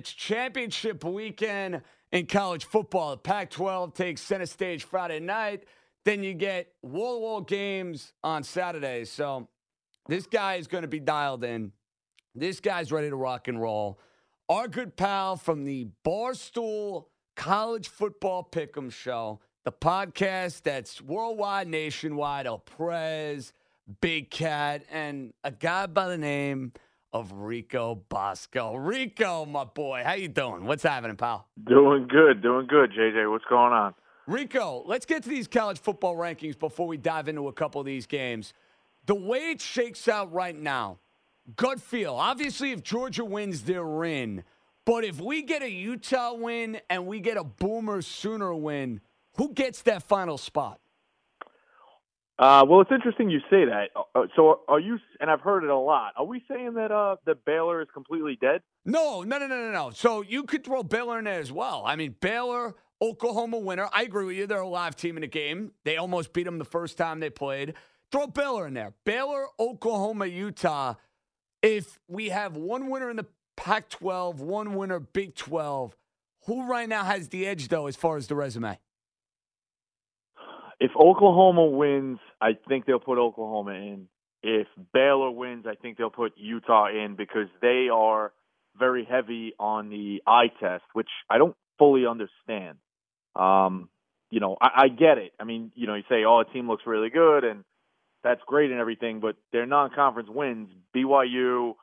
It's championship weekend in college football. The Pac 12 takes center stage Friday night. Then you get wall to wall games on Saturday. So this guy is going to be dialed in. This guy's ready to rock and roll. Our good pal from the Barstool College Football Pick'em Show, the podcast that's worldwide, nationwide, El Prez, Big Cat, and a guy by the name of Rico Bosco. Rico, my boy, how you doing? What's happening, pal? Doing good, doing good, JJ. What's going on? Rico, let's get to these college football rankings before we dive into a couple of these games. The way it shakes out right now, gut feel. Obviously, if Georgia wins, they're in. But if we get a Utah win and we get a Boomer Sooner win, who gets that final spot? Uh, well, it's interesting you say that. Uh, so, are you? And I've heard it a lot. Are we saying that uh, that Baylor is completely dead? No, no, no, no, no, no. So you could throw Baylor in there as well. I mean, Baylor, Oklahoma winner. I agree with you. They're a live team in the game. They almost beat them the first time they played. Throw Baylor in there. Baylor, Oklahoma, Utah. If we have one winner in the Pac 12, one winner, Big 12, who right now has the edge, though, as far as the resume? If Oklahoma wins, I think they'll put Oklahoma in. If Baylor wins, I think they'll put Utah in because they are very heavy on the eye test, which I don't fully understand. Um, you know, I, I get it. I mean, you know, you say, oh, a team looks really good and that's great and everything, but their non-conference wins, BYU,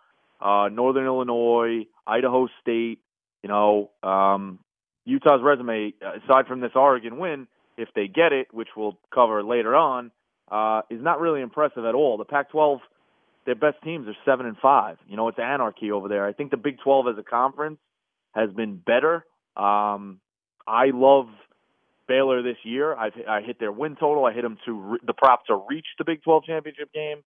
uh, Northern Illinois, Idaho State, you know, um, Utah's resume, aside from this Oregon win, if they get it, which we'll cover later on, uh, is not really impressive at all. The Pac-12, their best teams are seven and five. You know, it's anarchy over there. I think the Big 12 as a conference has been better. Um, I love Baylor this year. I've I hit their win total. I hit them to re- the prop to reach the Big 12 championship game.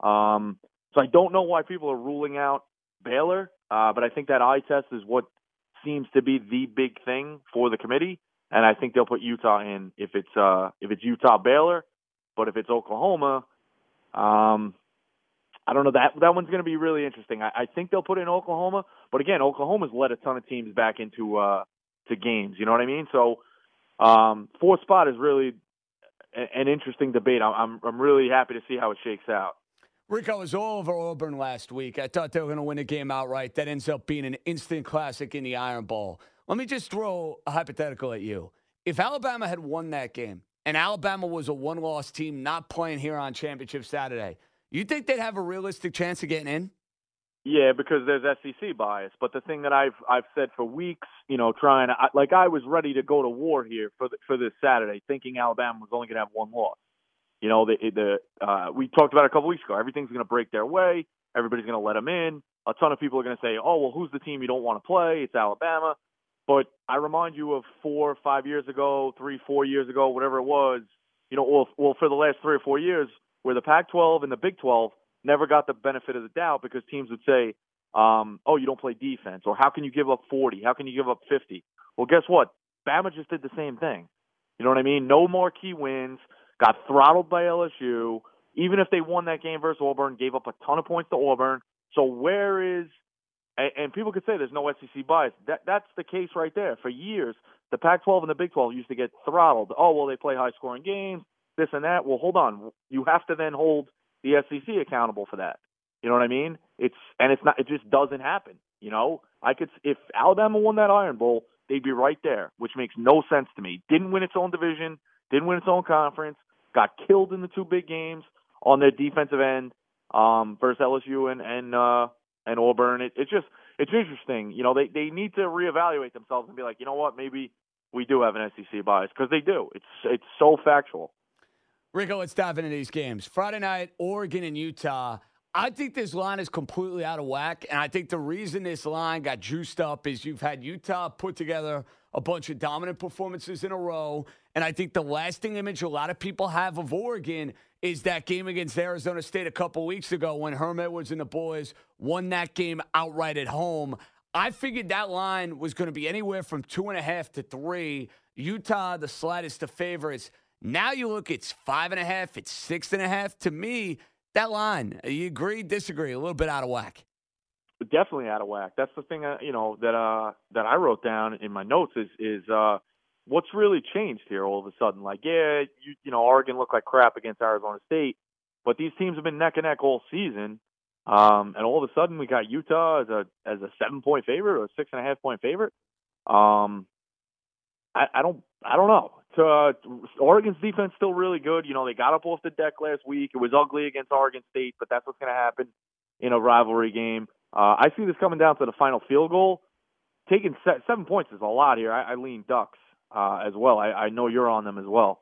Um, so I don't know why people are ruling out Baylor, uh, but I think that eye test is what seems to be the big thing for the committee, and I think they'll put Utah in if it's uh, if it's Utah Baylor, but if it's Oklahoma, um, I don't know that that one's going to be really interesting. I, I think they'll put in Oklahoma, but again, Oklahoma's led a ton of teams back into uh, to games. You know what I mean? So um, fourth spot is really a, an interesting debate. I'm I'm really happy to see how it shakes out. Rico was all over Auburn last week. I thought they were going to win the game outright. That ends up being an instant classic in the Iron Bowl. Let me just throw a hypothetical at you. If Alabama had won that game and Alabama was a one loss team not playing here on Championship Saturday, you think they'd have a realistic chance of getting in? Yeah, because there's SEC bias. But the thing that I've I've said for weeks, you know, trying to like I was ready to go to war here for the, for this Saturday, thinking Alabama was only going to have one loss. You know, the the uh, we talked about a couple weeks ago. Everything's going to break their way. Everybody's going to let them in. A ton of people are going to say, "Oh, well, who's the team you don't want to play? It's Alabama." But I remind you of four, five years ago, three, four years ago, whatever it was. You know, well, well, for the last three or four years, where the Pac-12 and the Big 12 never got the benefit of the doubt because teams would say, um, "Oh, you don't play defense," or "How can you give up 40? How can you give up 50?" Well, guess what? Bama just did the same thing. You know what I mean? No more key wins got throttled by LSU. Even if they won that game versus Auburn, gave up a ton of points to Auburn. So where is and, and people could say there's no SEC bias. That that's the case right there. For years, the Pac-12 and the Big 12 used to get throttled. Oh well, they play high-scoring games, this and that. Well, hold on. You have to then hold the SEC accountable for that. You know what I mean? It's and it's not. It just doesn't happen. You know, I could if Alabama won that Iron Bowl, they'd be right there, which makes no sense to me. Didn't win its own division, didn't win its own conference, got killed in the two big games on their defensive end um, versus LSU and and uh, and Auburn. It, it's just it's interesting. You know, they they need to reevaluate themselves and be like, you know what, maybe we do have an SEC bias because they do. It's it's so factual. Rico, let's dive into these games. Friday night, Oregon and Utah. I think this line is completely out of whack, and I think the reason this line got juiced up is you've had Utah put together a bunch of dominant performances in a row, and I think the lasting image a lot of people have of Oregon is that game against Arizona State a couple weeks ago when Herm Edwards and the boys won that game outright at home. I figured that line was going to be anywhere from two and a half to three. Utah, the slightest of favorites. Now you look, it's five and a half, it's six and a half. To me, that line, you agree, disagree, a little bit out of whack. Definitely out of whack. That's the thing, uh, you know, that uh, that I wrote down in my notes is is uh, what's really changed here all of a sudden. Like, yeah, you you know, Oregon looked like crap against Arizona State, but these teams have been neck and neck all season. Um, and all of a sudden, we got Utah as a as a seven point favorite or a six and a half point favorite. Um, I, I don't I don't know. To, uh, Oregon's defense still really good. You know, they got up off the deck last week. It was ugly against Oregon State, but that's what's going to happen in a rivalry game. Uh, I see this coming down to the final field goal. Taking seven points is a lot here. I, I lean Ducks uh, as well. I, I know you're on them as well.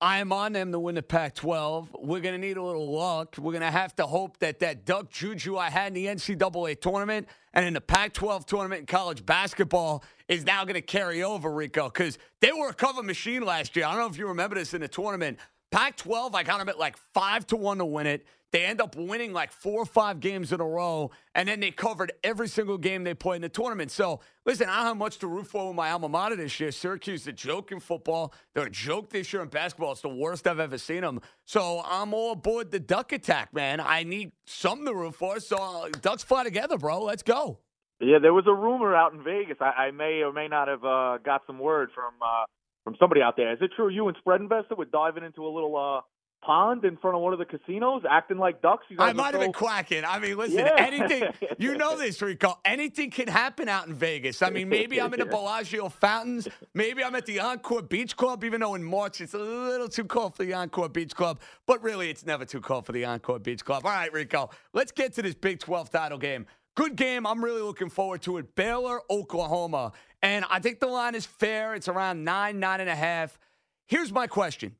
I am on them to win the Pac 12. We're going to need a little luck. We're going to have to hope that that duck juju I had in the NCAA tournament and in the Pac 12 tournament in college basketball is now going to carry over, Rico, because they were a cover machine last year. I don't know if you remember this in the tournament. Pac 12, I got them at like 5 to 1 to win it. They end up winning like four or five games in a row, and then they covered every single game they played in the tournament. So, listen, I don't have much to root for with my alma mater this year. Syracuse is a joke in football. They're a joke this year in basketball. It's the worst I've ever seen them. So, I'm all aboard the duck attack, man. I need something to root for. So, uh, ducks fly together, bro. Let's go. Yeah, there was a rumor out in Vegas. I, I may or may not have uh, got some word from uh, from somebody out there. Is it true you and Spread Investor were diving into a little uh, pond in front of one of the casinos, acting like ducks? I might have been quacking. I mean, listen, yeah. anything you know this, Rico. Anything can happen out in Vegas. I mean, maybe I'm in the Bellagio fountains. Maybe I'm at the Encore Beach Club, even though in March it's a little too cold for the Encore Beach Club. But really, it's never too cold for the Encore Beach Club. All right, Rico, let's get to this Big 12 title game. Good game. I'm really looking forward to it. Baylor, Oklahoma. And I think the line is fair. It's around nine, nine and a half. Here's my question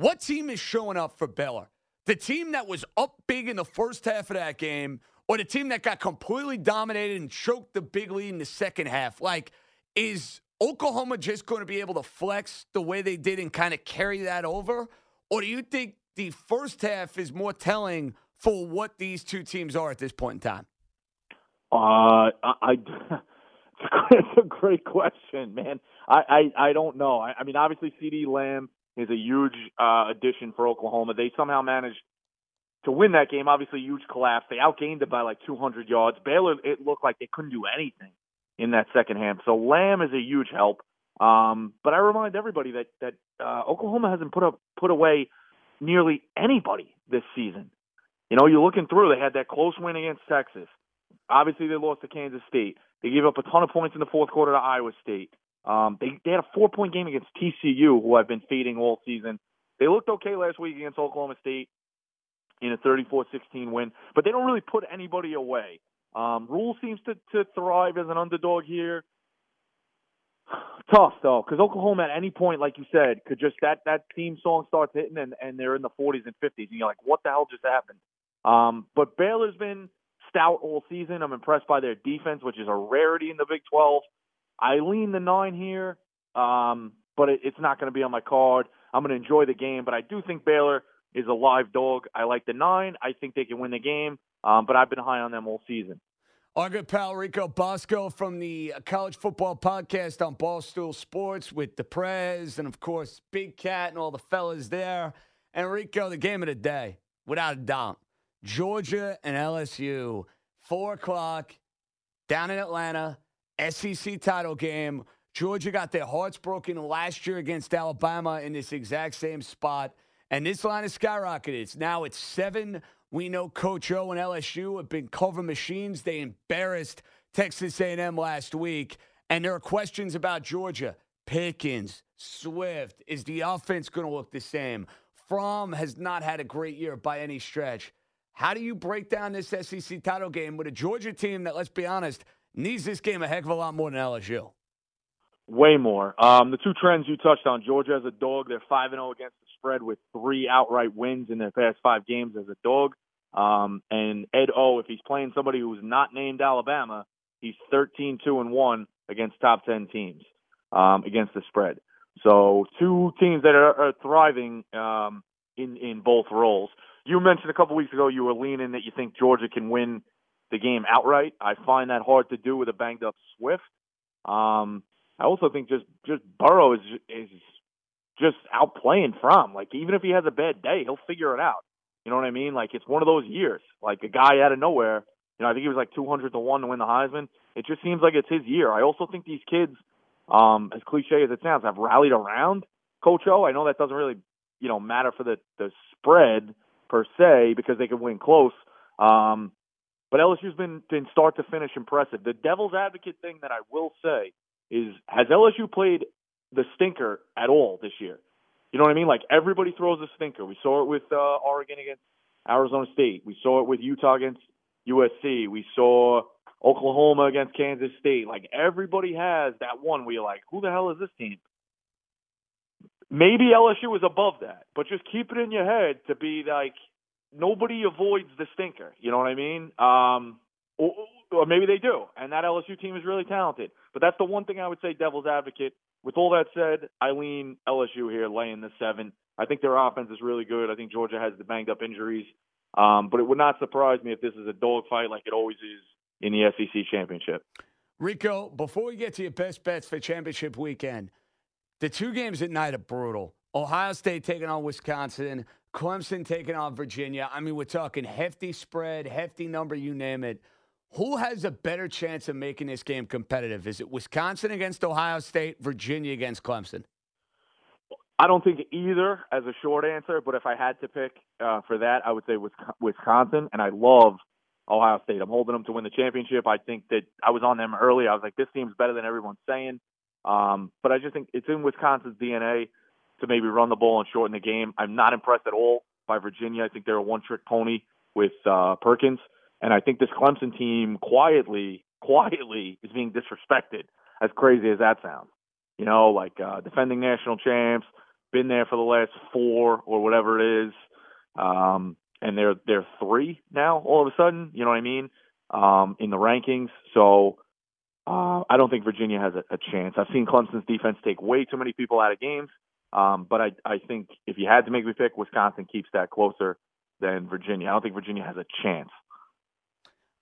What team is showing up for Baylor? The team that was up big in the first half of that game, or the team that got completely dominated and choked the big lead in the second half? Like, is Oklahoma just going to be able to flex the way they did and kind of carry that over? Or do you think the first half is more telling for what these two teams are at this point in time? Uh, I, I it's a great question, man. I, I, I don't know. I, I mean, obviously, CeeDee Lamb is a huge uh, addition for Oklahoma. They somehow managed to win that game. Obviously, huge collapse. They outgained it by like 200 yards. Baylor, it looked like they couldn't do anything in that second half. So Lamb is a huge help. Um, but I remind everybody that that uh, Oklahoma hasn't put up put away nearly anybody this season. You know, you're looking through. They had that close win against Texas. Obviously, they lost to Kansas State. They gave up a ton of points in the fourth quarter to Iowa State. Um, they they had a four point game against TCU, who I've been fading all season. They looked okay last week against Oklahoma State in a 34-16 win, but they don't really put anybody away. Um, Rhule seems to, to thrive as an underdog here. Tough though, because Oklahoma at any point, like you said, could just that that theme song starts hitting and, and they're in the 40s and 50s, and you're like, what the hell just happened? Um, but Baylor's been stout all season. I'm impressed by their defense, which is a rarity in the Big 12. I lean the nine here, um, but it, it's not going to be on my card. I'm going to enjoy the game, but I do think Baylor is a live dog. I like the nine. I think they can win the game, um, but I've been high on them all season. Our good pal Rico Bosco from the College Football Podcast on Barstool Sports with the Prez and, of course, Big Cat and all the fellas there. And Rico, the game of the day, without a doubt. Georgia and LSU, four o'clock down in Atlanta, SEC title game. Georgia got their hearts broken last year against Alabama in this exact same spot. And this line is skyrocketed. It's now it's seven. We know Coach O and LSU have been cover machines. They embarrassed Texas A&M last week, and there are questions about Georgia. Pickens, Swift, is the offense going to look the same? Fromm has not had a great year by any stretch. How do you break down this SEC title game with a Georgia team that, let's be honest, needs this game a heck of a lot more than LSU? Way more. Um, the two trends you touched on, Georgia as a dog, they're 5 and 0 against the spread with three outright wins in their past five games as a dog. Um, and Ed O, if he's playing somebody who's not named Alabama, he's 13 2 and 1 against top 10 teams um, against the spread. So two teams that are, are thriving um, in in both roles. You mentioned a couple weeks ago you were leaning that you think Georgia can win the game outright. I find that hard to do with a banged up Swift. Um, I also think just just Burrow is is just outplaying Fromm. Like even if he has a bad day, he'll figure it out. You know what I mean? Like it's one of those years. Like a guy out of nowhere. You know, I think he was like 200 to one to win the Heisman. It just seems like it's his year. I also think these kids, um, as cliche as it sounds, have rallied around Coach O. I know that doesn't really, you know, matter for the the spread per se because they can win close. Um, but LSU's been been start to finish impressive. The devil's advocate thing that I will say is has LSU played the stinker at all this year? You know what I mean? Like everybody throws a stinker. We saw it with uh, Oregon against Arizona State. We saw it with Utah against USC. We saw Oklahoma against Kansas State. Like everybody has that one where you're like, who the hell is this team? Maybe LSU is above that, but just keep it in your head to be like nobody avoids the stinker. You know what I mean? Um, or, or maybe they do, and that LSU team is really talented. But that's the one thing I would say, devil's advocate. With all that said, I lean LSU here, laying the seven. I think their offense is really good. I think Georgia has the banged up injuries, um, but it would not surprise me if this is a dogfight like it always is in the SEC championship. Rico, before we get to your best bets for championship weekend, the two games at night are brutal. Ohio State taking on Wisconsin, Clemson taking on Virginia. I mean, we're talking hefty spread, hefty number, you name it. Who has a better chance of making this game competitive? Is it Wisconsin against Ohio State, Virginia against Clemson? I don't think either as a short answer, but if I had to pick uh, for that, I would say Wisconsin. And I love Ohio State. I'm holding them to win the championship. I think that I was on them early. I was like, this team's better than everyone's saying. Um, but I just think it's in Wisconsin's DNA to maybe run the ball and shorten the game. I'm not impressed at all by Virginia. I think they're a one-trick pony with uh, Perkins, and I think this Clemson team quietly, quietly is being disrespected. As crazy as that sounds, you know, like uh, defending national champs, been there for the last four or whatever it is. Um, and they're they're three now all of a sudden. You know what I mean? Um, in the rankings, so uh, I don't think Virginia has a, a chance. I've seen Clemson's defense take way too many people out of games, um, but I I think if you had to make me pick, Wisconsin keeps that closer than Virginia. I don't think Virginia has a chance.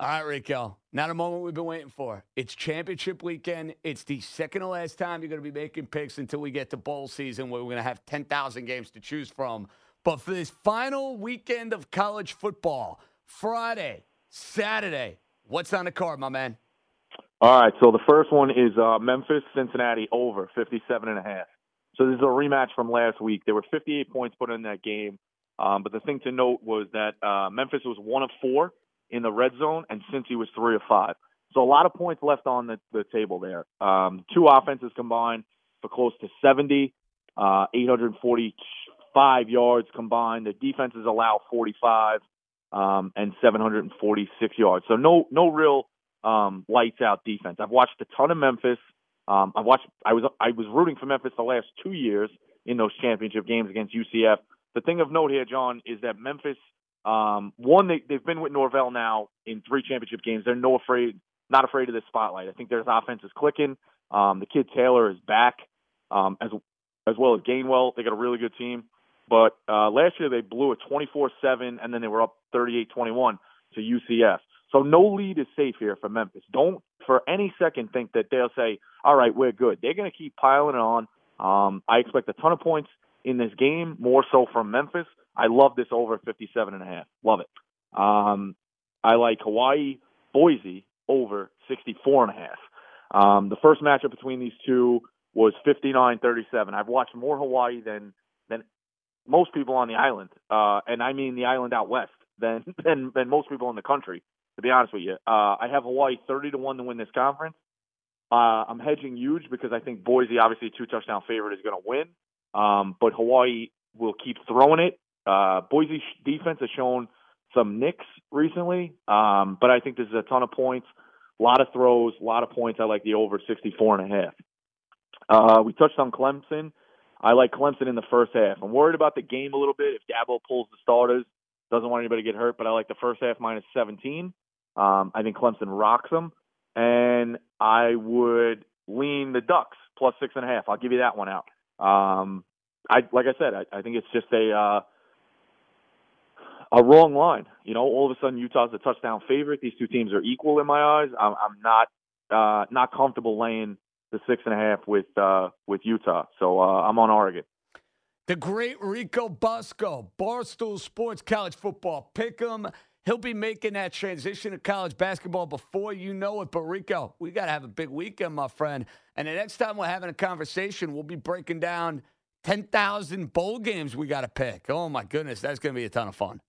All right, Rico. Now the moment we've been waiting for. It's championship weekend. It's the second to last time you're going to be making picks until we get to bowl season, where we're going to have 10,000 games to choose from. But for this final weekend of college football, Friday, Saturday, what's on the card, my man? All right, so the first one is uh, Memphis Cincinnati over 57 and a half. So this is a rematch from last week. There were 58 points put in that game, um, but the thing to note was that uh, Memphis was one of four in the red zone, and Cincy was three of five. So a lot of points left on the, the table there. Um, two offenses combined for close to 70, uh, 840 five yards combined. The defenses allow 45 um, and 746 yards. So no no real um, lights out defense. I've watched a ton of Memphis. Um, I watched. I was I was rooting for Memphis the last two years in those championship games against UCF. The thing of note here, John, is that Memphis um, one they they've been with Norvell now in three championship games. They're no afraid, not afraid of the spotlight. I think their offense is clicking. Um, the kid Taylor is back um, as as well as Gainwell. They got a really good team. But uh, last year they blew a 24-7, and then they were up 38-21 to UCF. So no lead is safe here for Memphis. Don't for any second think that they'll say, "All right, we're good." They're going to keep piling on. Um, I expect a ton of points in this game, more so from Memphis. I love this over 57 and a half. Love it. Um, I like Hawaii Boise over 64 and a half. Um, the first matchup between these two was 59-37. I've watched more Hawaii than than most people on the island, uh, and I mean the island out west, than than than most people in the country. To be honest with you, uh, I have Hawaii thirty to one to win this conference. Uh, I'm hedging huge because I think Boise, obviously two touchdown favorite, is going to win. Um, but Hawaii will keep throwing it. Uh, Boise defense has shown some nicks recently, um, but I think this is a ton of points, a lot of throws, a lot of points. I like the over 64 and a half. Uh, we touched on Clemson. I like Clemson in the first half. I'm worried about the game a little bit. If Dabo pulls the starters, doesn't want anybody to get hurt, but I like the first half minus 17. Um, I think Clemson rocks them, and I would lean the Ducks plus six and a half. I'll give you that one out. Um, I like I said, I, I think it's just a uh, a wrong line. You know, all of a sudden Utah's a touchdown favorite. These two teams are equal in my eyes. I'm, I'm not uh, not comfortable laying the six and a half with uh, with Utah. So uh, I'm on Oregon. The great Rico Bosco, Barstool Sports College Football Pick'em. He'll be making that transition to college basketball before you know it. But Rico, we got to have a big weekend, my friend. And the next time we're having a conversation, we'll be breaking down 10,000 bowl games we got to pick. Oh, my goodness. That's going to be a ton of fun.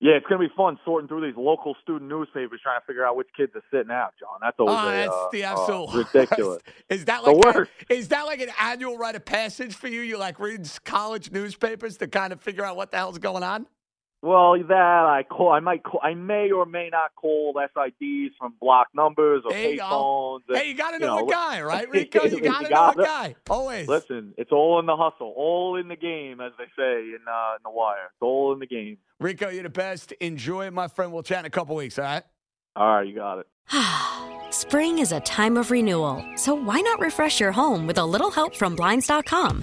Yeah, it's going to be fun sorting through these local student newspapers trying to figure out which kids are sitting out, John. That's always oh, a, that's uh, the uh, absolute ridiculous. Is that The like worst. A, is that like an annual rite of passage for you? You like read college newspapers to kind of figure out what the hell's going on? Well, that I call, I might, call, I may or may not call SIDs from block numbers or There you go. payphones. Hey, you got to you know, know, a guy, right, Rico? You you got to know a guy. Always. Listen, it's all in the hustle, all in the game, as they say in uh, in the wire. It's all in the game. Rico, you're the best. Enjoy it, my friend. We'll chat in a couple weeks, all right? All right, you got it. Spring is a time of renewal, so why not refresh your home with a little help from Blinds.com?